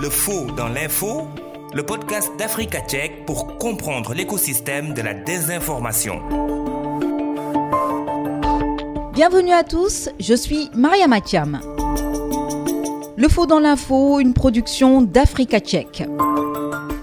Le faux dans l'info, le podcast d'Africa Tchèque pour comprendre l'écosystème de la désinformation. Bienvenue à tous, je suis Maria Matiam. Le faux dans l'info, une production d'Africa Tchèque.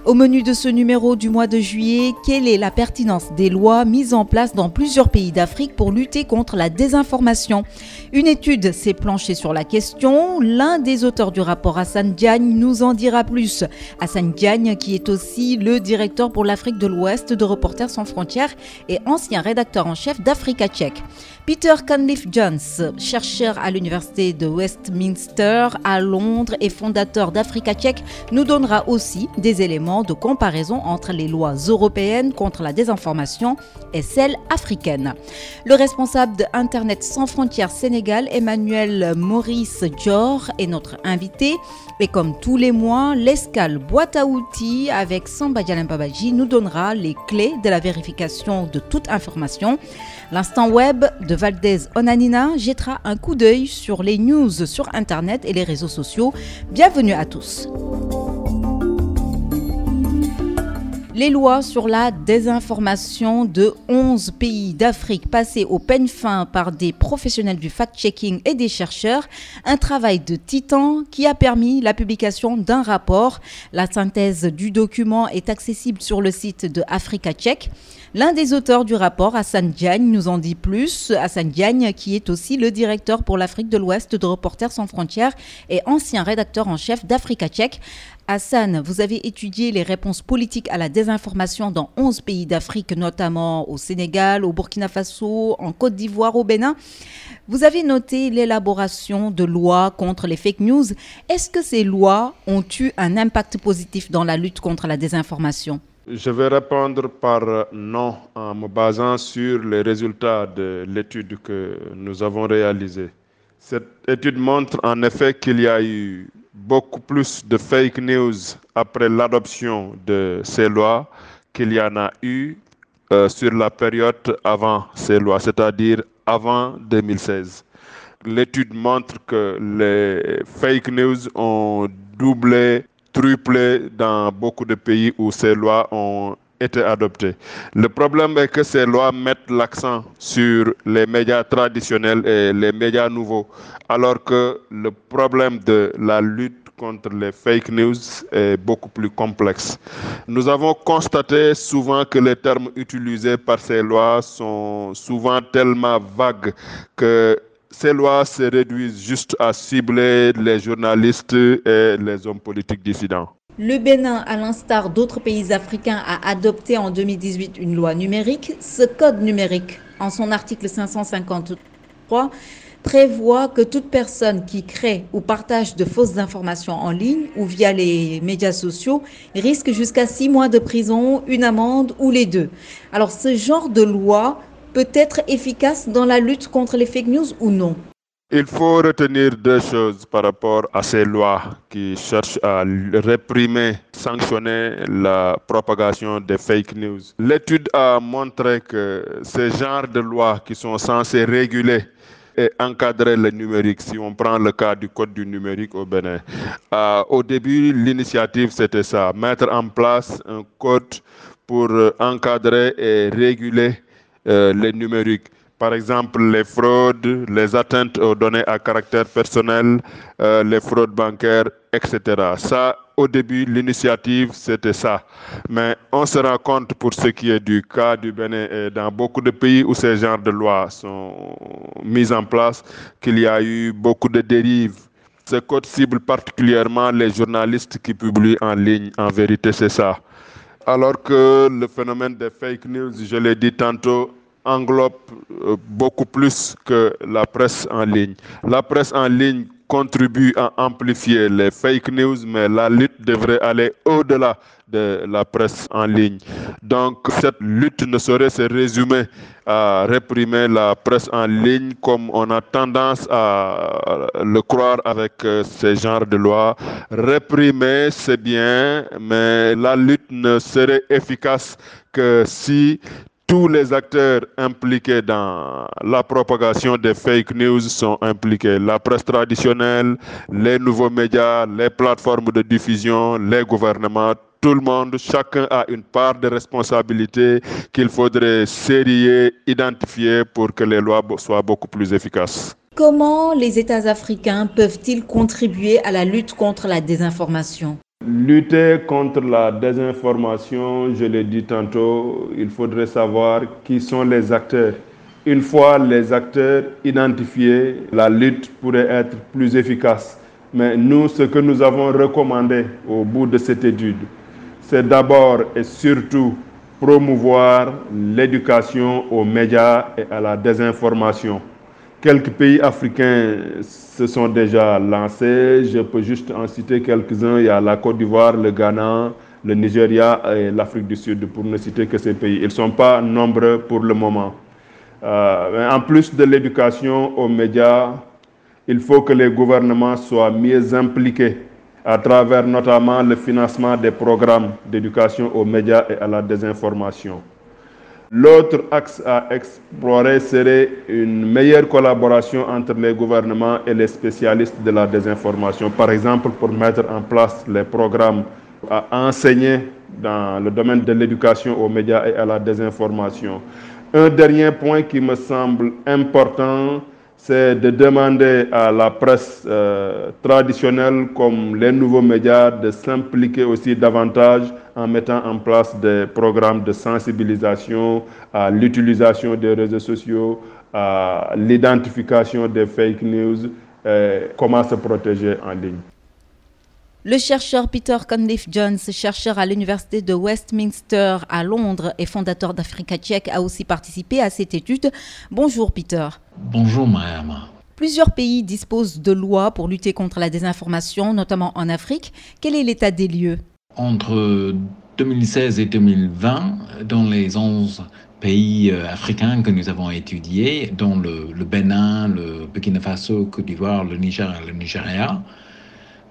Au menu de ce numéro du mois de juillet, quelle est la pertinence des lois mises en place dans plusieurs pays d'Afrique pour lutter contre la désinformation? Une étude s'est planchée sur la question. L'un des auteurs du rapport, Hassan Diagne, nous en dira plus. Hassan Diagne, qui est aussi le directeur pour l'Afrique de l'Ouest de Reporters sans frontières et ancien rédacteur en chef d'Africa Tchèque. Peter Cunliffe Jones, chercheur à l'université de Westminster à Londres et fondateur d'Africa Tchèque, nous donnera aussi des éléments de comparaison entre les lois européennes contre la désinformation et celles africaines. Le responsable de Internet sans frontières Sénégal, Emmanuel Maurice Dior, est notre invité. Et comme tous les mois, l'escale boîte à outils avec Samba Babaji nous donnera les clés de la vérification de toute information. L'instant web de Valdez Onanina jettera un coup d'œil sur les news sur Internet et les réseaux sociaux. Bienvenue à tous. Les lois sur la désinformation de 11 pays d'Afrique passées au peine fin par des professionnels du fact-checking et des chercheurs, un travail de titan qui a permis la publication d'un rapport. La synthèse du document est accessible sur le site de Africa Check. L'un des auteurs du rapport, Hassan Diagne, nous en dit plus. Hassan Diagne, qui est aussi le directeur pour l'Afrique de l'Ouest de Reporters sans frontières et ancien rédacteur en chef d'Africa Check. Hassan, vous avez étudié les réponses politiques à la désinformation dans 11 pays d'Afrique, notamment au Sénégal, au Burkina Faso, en Côte d'Ivoire, au Bénin. Vous avez noté l'élaboration de lois contre les fake news. Est-ce que ces lois ont eu un impact positif dans la lutte contre la désinformation? Je vais répondre par non en me basant sur les résultats de l'étude que nous avons réalisée. Cette étude montre en effet qu'il y a eu beaucoup plus de fake news après l'adoption de ces lois qu'il y en a eu euh, sur la période avant ces lois, c'est-à-dire avant 2016. L'étude montre que les fake news ont doublé, triplé dans beaucoup de pays où ces lois ont été adoptées. Le problème est que ces lois mettent l'accent sur les médias traditionnels et les médias nouveaux, alors que le problème de la lutte contre les fake news est beaucoup plus complexe. Nous avons constaté souvent que les termes utilisés par ces lois sont souvent tellement vagues que ces lois se réduisent juste à cibler les journalistes et les hommes politiques dissidents. Le Bénin, à l'instar d'autres pays africains, a adopté en 2018 une loi numérique. Ce code numérique, en son article 553, prévoit que toute personne qui crée ou partage de fausses informations en ligne ou via les médias sociaux risque jusqu'à six mois de prison, une amende ou les deux. Alors ce genre de loi peut être efficace dans la lutte contre les fake news ou non? Il faut retenir deux choses par rapport à ces lois qui cherchent à réprimer, sanctionner la propagation des fake news. L'étude a montré que ces genres de lois qui sont censées réguler et encadrer le numérique. Si on prend le cas du code du numérique au Bénin, au début, l'initiative, c'était ça, mettre en place un code pour euh, encadrer et réguler euh, le numérique par exemple les fraudes, les atteintes aux données à caractère personnel, euh, les fraudes bancaires, etc. Ça, au début, l'initiative, c'était ça. Mais on se rend compte pour ce qui est du cas du Bénin et dans beaucoup de pays où ces genres de lois sont mises en place, qu'il y a eu beaucoup de dérives. Ce code cible particulièrement les journalistes qui publient en ligne. En vérité, c'est ça. Alors que le phénomène des fake news, je l'ai dit tantôt, englobe euh, beaucoup plus que la presse en ligne. La presse en ligne contribue à amplifier les fake news, mais la lutte devrait aller au-delà de la presse en ligne. Donc cette lutte ne saurait se résumer à réprimer la presse en ligne comme on a tendance à le croire avec euh, ces genres de lois. Réprimer, c'est bien, mais la lutte ne serait efficace que si tous les acteurs impliqués dans la propagation des fake news sont impliqués. La presse traditionnelle, les nouveaux médias, les plateformes de diffusion, les gouvernements, tout le monde, chacun a une part de responsabilité qu'il faudrait sérier, identifier pour que les lois soient beaucoup plus efficaces. Comment les États africains peuvent-ils contribuer à la lutte contre la désinformation? Lutter contre la désinformation, je l'ai dit tantôt, il faudrait savoir qui sont les acteurs. Une fois les acteurs identifiés, la lutte pourrait être plus efficace. Mais nous, ce que nous avons recommandé au bout de cette étude, c'est d'abord et surtout promouvoir l'éducation aux médias et à la désinformation. Quelques pays africains se sont déjà lancés. Je peux juste en citer quelques-uns. Il y a la Côte d'Ivoire, le Ghana, le Nigeria et l'Afrique du Sud, pour ne citer que ces pays. Ils ne sont pas nombreux pour le moment. Euh, en plus de l'éducation aux médias, il faut que les gouvernements soient mieux impliqués à travers notamment le financement des programmes d'éducation aux médias et à la désinformation. L'autre axe à explorer serait une meilleure collaboration entre les gouvernements et les spécialistes de la désinformation. Par exemple, pour mettre en place les programmes à enseigner dans le domaine de l'éducation aux médias et à la désinformation. Un dernier point qui me semble important, c'est de demander à la presse euh, traditionnelle comme les nouveaux médias de s'impliquer aussi davantage en mettant en place des programmes de sensibilisation à l'utilisation des réseaux sociaux, à l'identification des fake news, et comment se protéger en ligne. Le chercheur Peter Conliffe Jones, chercheur à l'université de Westminster à Londres et fondateur d'Africa Tchèque, a aussi participé à cette étude. Bonjour Peter. Bonjour Mariama. Plusieurs pays disposent de lois pour lutter contre la désinformation, notamment en Afrique. Quel est l'état des lieux? Entre 2016 et 2020, dans les 11 pays euh, africains que nous avons étudiés, dont le, le Bénin, le Burkina Faso, Côte d'Ivoire, le Niger et le Nigeria,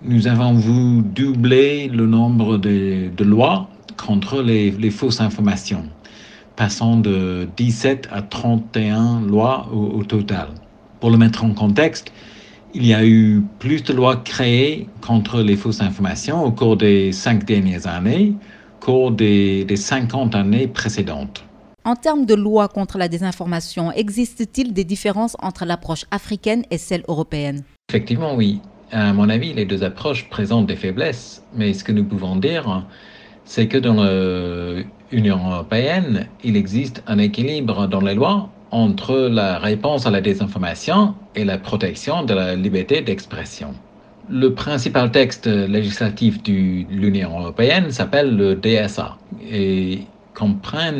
nous avons vu doubler le nombre de, lois contre les, fausses informations, passant de 17 à 31 lois au, total. Pour le mettre en contexte, il y a eu plus de lois créées contre les fausses informations au cours des cinq dernières années qu'au cours des, des 50 années précédentes. En termes de lois contre la désinformation, existe-t-il des différences entre l'approche africaine et celle européenne? Effectivement, oui. À mon avis, les deux approches présentent des faiblesses, mais ce que nous pouvons dire, c'est que dans l'Union européenne, il existe un équilibre dans les lois entre la réponse à la désinformation et la protection de la liberté d'expression. Le principal texte législatif de l'Union européenne s'appelle le DSA et comprend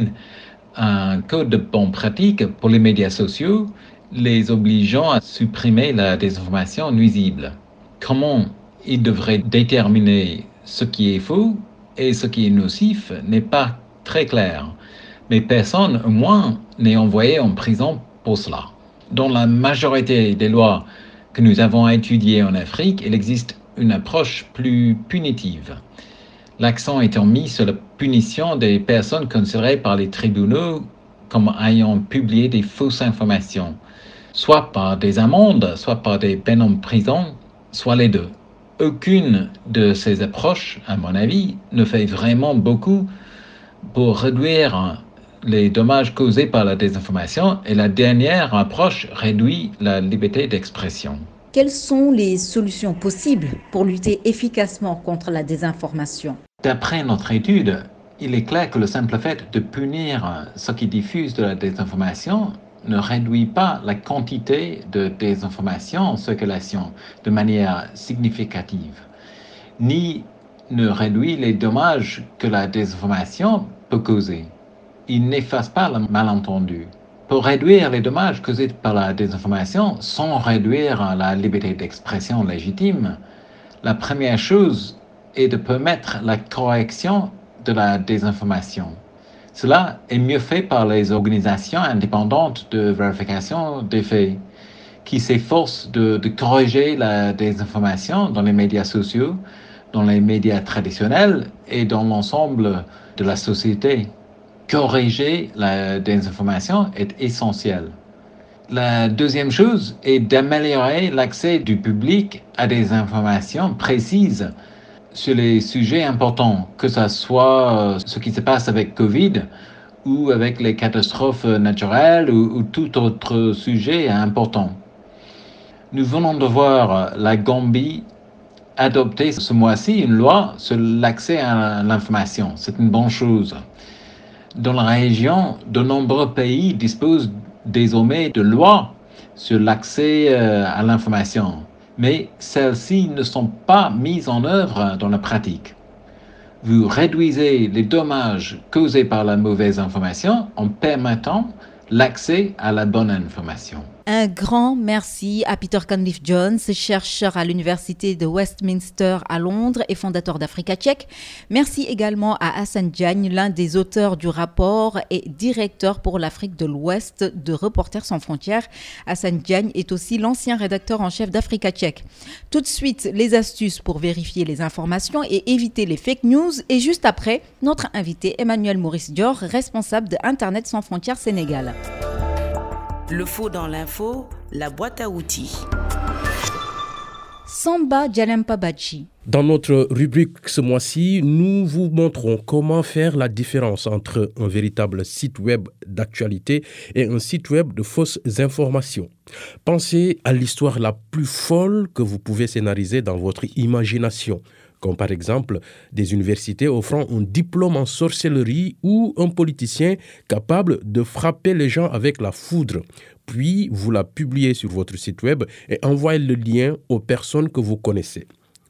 un code de bonnes pratiques pour les médias sociaux, les obligeant à supprimer la désinformation nuisible comment il devrait déterminer ce qui est faux et ce qui est nocif n'est pas très clair. Mais personne, au moins, n'est envoyé en prison pour cela. Dans la majorité des lois que nous avons étudiées en Afrique, il existe une approche plus punitive. L'accent étant mis sur la punition des personnes considérées par les tribunaux comme ayant publié des fausses informations, soit par des amendes, soit par des peines en prison soit les deux. Aucune de ces approches, à mon avis, ne fait vraiment beaucoup pour réduire les dommages causés par la désinformation et la dernière approche réduit la liberté d'expression. Quelles sont les solutions possibles pour lutter efficacement contre la désinformation? D'après notre étude, il est clair que le simple fait de punir ceux qui diffusent de la désinformation ne réduit pas la quantité de désinformation en circulation de manière significative, ni ne réduit les dommages que la désinformation peut causer. Il n'efface pas le malentendu. Pour réduire les dommages causés par la désinformation sans réduire la liberté d'expression légitime, la première chose est de permettre la correction de la désinformation. Cela est mieux fait par les organisations indépendantes de vérification des faits, qui s'efforcent de, corriger la désinformation dans les médias sociaux, dans les médias traditionnels et dans l'ensemble de la société. corriger la désinformation est essentiel. La deuxième chose est d'améliorer l'accès du public à des informations précises sur les sujets importants, que ce soit ce qui se passe avec Covid ou avec les catastrophes naturelles ou, ou tout autre sujet important. Nous venons de voir la Gambie adopter ce mois-ci une loi sur l'accès à l'information. C'est une bonne chose. Dans la région, de nombreux pays disposent désormais de lois sur l'accès euh, à l'information, mais celles-ci ne sont pas mises en œuvre dans la pratique. Vous réduisez les dommages causés par la mauvaise information en permettant l'accès à la bonne information. Un grand merci à Peter Cunliffe Jones, chercheur à l'Université de Westminster à Londres et fondateur d'Africa Tchèque. Merci également à Hassan Diagne, l'un des auteurs du rapport et directeur pour l'Afrique de l'Ouest de Reporters sans frontières. Hassan Diagne est aussi l'ancien rédacteur en chef d'Africa Tchèque. Tout de suite, les astuces pour vérifier les informations et éviter les fake news. Et juste après, notre invité Emmanuel Maurice Dior, responsable de Internet sans frontières Sénégal. Le faux dans l'info, la boîte à outils. Samba Djalempa Bachi. Dans notre rubrique ce mois-ci, nous vous montrons comment faire la différence entre un véritable site web d'actualité et un site web de fausses informations. Pensez à l'histoire la plus folle que vous pouvez scénariser dans votre imagination comme par exemple des universités offrant un diplôme en sorcellerie ou un politicien capable de frapper les gens avec la foudre. Puis vous la publiez sur votre site web et envoyez le lien aux personnes que vous connaissez.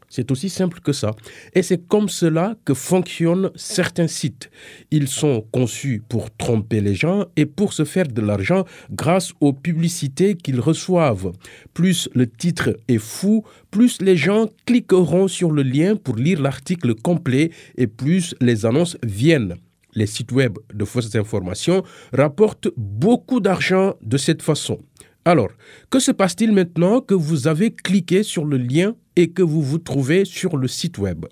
C'est aussi simple que ça. Et c'est comme cela que fonctionnent certains sites. Ils sont conçus pour tromper les gens et pour se faire de l'argent grâce aux publicités qu'ils reçoivent. Plus le titre est fou, plus les gens cliqueront sur le lien pour lire l'article complet et plus les annonces viennent les sites web de fausses informations rapportent beaucoup d'argent de cette façon. Alors, que se passe-t-il maintenant que vous avez cliqué sur le lien et que vous vous trouvez sur le site web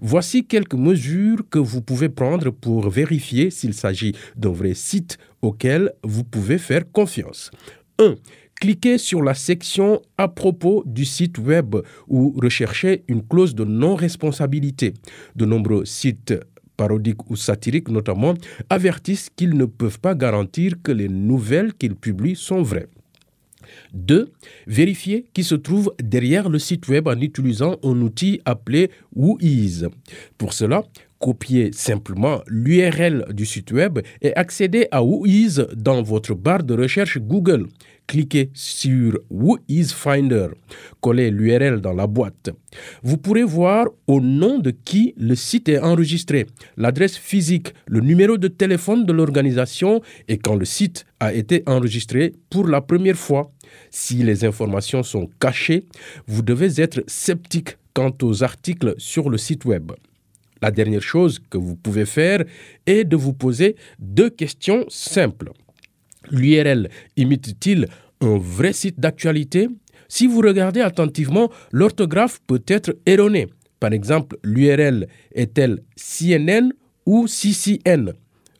Voici quelques mesures que vous pouvez prendre pour vérifier s'il s'agit d'un vrai site auquel vous pouvez faire confiance. 1. Cliquez sur la section à propos du site web ou recherchez une clause de non-responsabilité. De nombreux sites parodiques ou satiriques notamment avertissent qu'ils ne peuvent pas garantir que les nouvelles qu'ils publient sont vraies. 2. Vérifiez qui se trouve derrière le site web en utilisant un outil appelé Whois. Pour cela, copiez simplement l'URL du site web et accédez à Whois dans votre barre de recherche Google. Cliquez sur Whois Finder. Collez l'URL dans la boîte. Vous pourrez voir au nom de qui le site est enregistré, l'adresse physique, le numéro de téléphone de l'organisation et quand le site a été enregistré pour la première fois. Si les informations sont cachées, vous devez être sceptique quant aux articles sur le site web. La dernière chose que vous pouvez faire est de vous poser deux questions simples. L'URL imite-t-il un vrai site d'actualité? Si vous regardez attentivement, l'orthographe peut être erronée. Par exemple, l'URL est-elle CNN ou CCN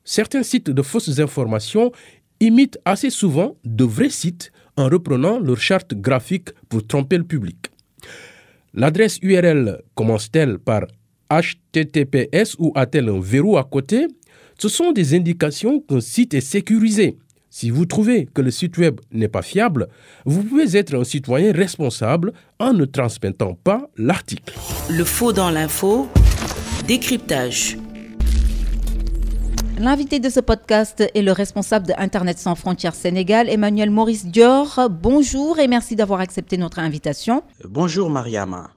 Certains sites de fausses informations imitent assez souvent de vrais sites en reprenant leur charte graphique pour tromper le public. L'adresse URL commence-t-elle par HTTPS ou a-t-elle un verrou à côté? Ce sont des indications qu'un site est sécurisé. Si vous trouvez que le site web n'est pas fiable, vous pouvez être un citoyen responsable en ne transmettant pas l'article. Le faux dans l'info, décryptage. L'invité de ce podcast est le responsable de Internet sans frontières Sénégal, Emmanuel Maurice Dior. Bonjour et merci d'avoir accepté notre invitation. Bonjour Mariama.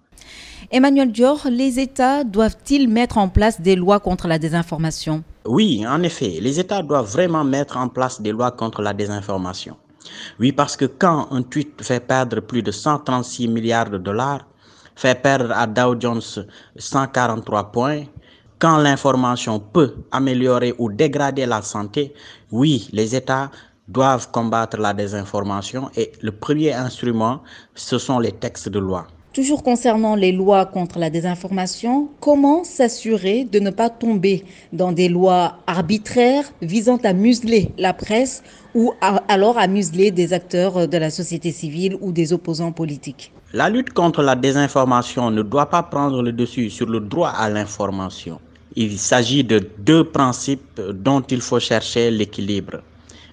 Emmanuel Dior, les États doivent-ils mettre en place des lois contre la désinformation? Oui, en effet, les États doivent vraiment mettre en place des lois contre la désinformation. Oui, parce que quand un tweet fait perdre plus de 136 milliards de dollars, fait perdre à Dow Jones 143 points, quand l'information peut améliorer ou dégrader la santé, oui, les États doivent combattre la désinformation et le premier instrument, ce sont les textes de loi. Toujours concernant les lois contre la désinformation, comment s'assurer de ne pas tomber dans des lois arbitraires visant à museler la presse ou alors à museler des acteurs de la société civile ou des opposants politiques? La lutte contre la désinformation ne doit pas prendre le dessus sur le droit à l'information. Il s'agit de deux principes dont il faut chercher l'équilibre.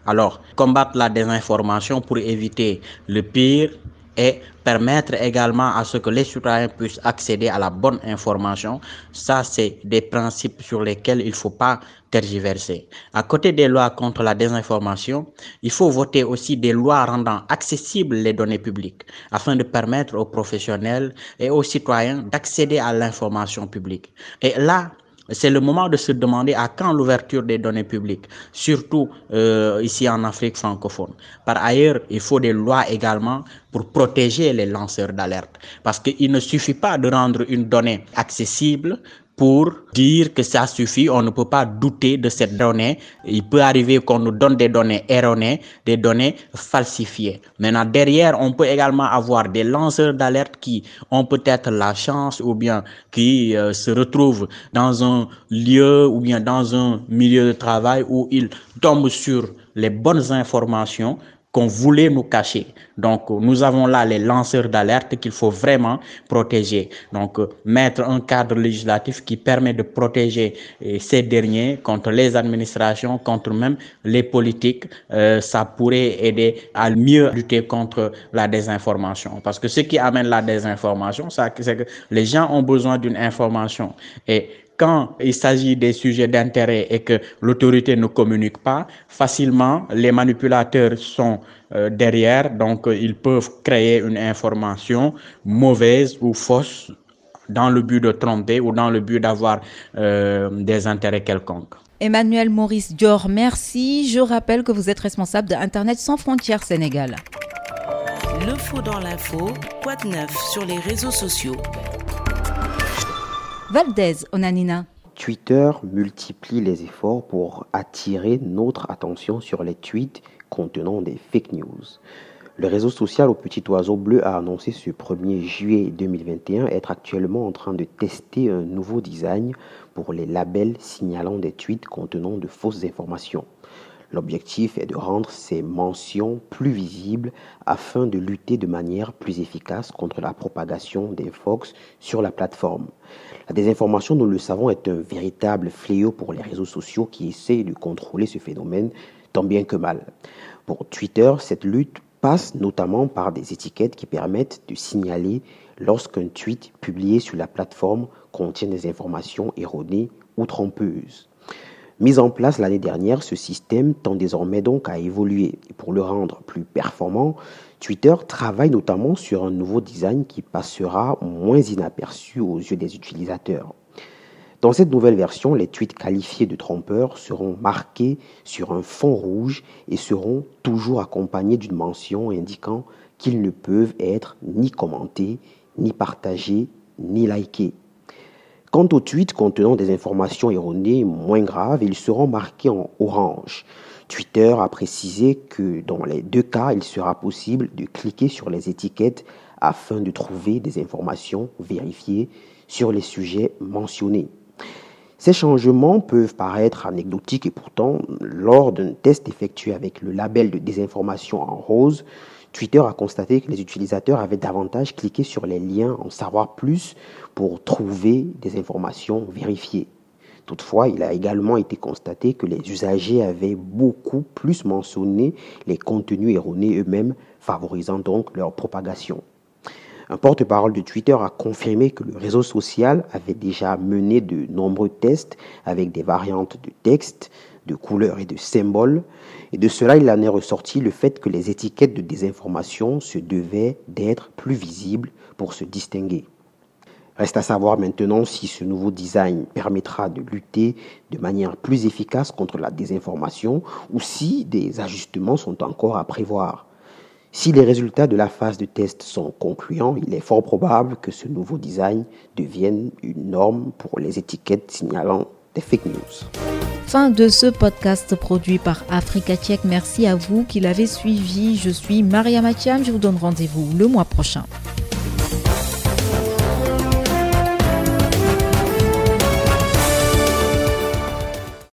Alors, combattre la désinformation pour éviter le pire et permettre également à ce que les citoyens puissent accéder à la bonne information. Ça, c'est des principes sur lesquels il ne faut pas tergiverser. À côté des lois contre la désinformation, il faut voter aussi des lois rendant accessibles les données publiques afin de permettre aux professionnels et aux citoyens d'accéder à l'information publique. Et là, c'est le moment de se demander à quand l'ouverture des données publiques, surtout euh, ici en Afrique francophone. Par ailleurs, il faut des lois également pour protéger les lanceurs d'alerte, parce qu'il ne suffit pas de rendre une donnée accessible pour dire que ça suffit. On ne peut pas douter de cette donnée. Il peut arriver qu'on nous donne des données erronées, des données falsifiées. Maintenant, derrière, on peut également avoir des lanceurs d'alerte qui ont peut-être la chance ou bien qui euh, se retrouvent dans un lieu ou bien dans un milieu de travail où ils tombent sur les bonnes informations qu'on voulait nous cacher. Donc, nous avons là les lanceurs d'alerte qu'il faut vraiment protéger. Donc, mettre un cadre législatif qui permet de protéger eh, ces derniers contre les administrations, contre même les politiques, euh, ça pourrait aider à mieux lutter contre la désinformation. Parce que ce qui amène la désinformation, c'est que les gens ont besoin d'une information. Et quand il s'agit des sujets d'intérêt et que l'autorité ne communique pas, facilement, les manipulateurs sont euh, derrière, donc ils peuvent créer une information mauvaise ou fausse dans le but de tromper ou dans le but d'avoir euh, des intérêts quelconques. Emmanuel Maurice Dior, merci. Je rappelle que vous êtes responsable d'Internet sans frontières Sénégal. Le faux dans l'info, quoi de neuf sur les réseaux sociaux Valdez, Onanina. Twitter multiplie les efforts pour attirer notre attention sur les tweets contenant des fake news. Le réseau social au petit oiseau bleu a annoncé ce 1er juillet 2021 être actuellement en train de tester un nouveau design pour les labels signalant des tweets contenant de fausses informations. L'objectif est de rendre ces mentions plus visibles afin de lutter de manière plus efficace contre la propagation des Fox sur la plateforme. La désinformation, nous le savons, est un véritable fléau pour les réseaux sociaux qui essayent de contrôler ce phénomène tant bien que mal. Pour Twitter, cette lutte passe notamment par des étiquettes qui permettent de signaler lorsqu'un tweet publié sur la plateforme contient des informations erronées ou trompeuses. Mis en place l'année dernière, ce système tend désormais donc à évoluer. Et pour le rendre plus performant, Twitter travaille notamment sur un nouveau design qui passera moins inaperçu aux yeux des utilisateurs. Dans cette nouvelle version, les tweets qualifiés de trompeurs seront marqués sur un fond rouge et seront toujours accompagnés d'une mention indiquant qu'ils ne peuvent être ni commentés, ni partagés, ni likés. Quant aux tweets contenant des informations erronées moins graves, ils seront marqués en orange. Twitter a précisé que dans les deux cas, il sera possible de cliquer sur les étiquettes afin de trouver des informations vérifiées sur les sujets mentionnés. Ces changements peuvent paraître anecdotiques et pourtant, lors d'un test effectué avec le label de désinformation en rose, Twitter a constaté que les utilisateurs avaient davantage cliqué sur les liens en savoir plus pour trouver des informations vérifiées. Toutefois, il a également été constaté que les usagers avaient beaucoup plus mentionné les contenus erronés eux-mêmes, favorisant donc leur propagation. Un porte-parole de Twitter a confirmé que le réseau social avait déjà mené de nombreux tests avec des variantes de texte, de couleurs et de symboles. Et de cela, il en est ressorti le fait que les étiquettes de désinformation se devaient d'être plus visibles pour se distinguer. Reste à savoir maintenant si ce nouveau design permettra de lutter de manière plus efficace contre la désinformation ou si des ajustements sont encore à prévoir. Si les résultats de la phase de test sont concluants, il est fort probable que ce nouveau design devienne une norme pour les étiquettes signalant des fake news. Fin de ce podcast produit par Africa Tchèque. Merci à vous qui l'avez suivi. Je suis Maria Mathiam. Je vous donne rendez-vous le mois prochain.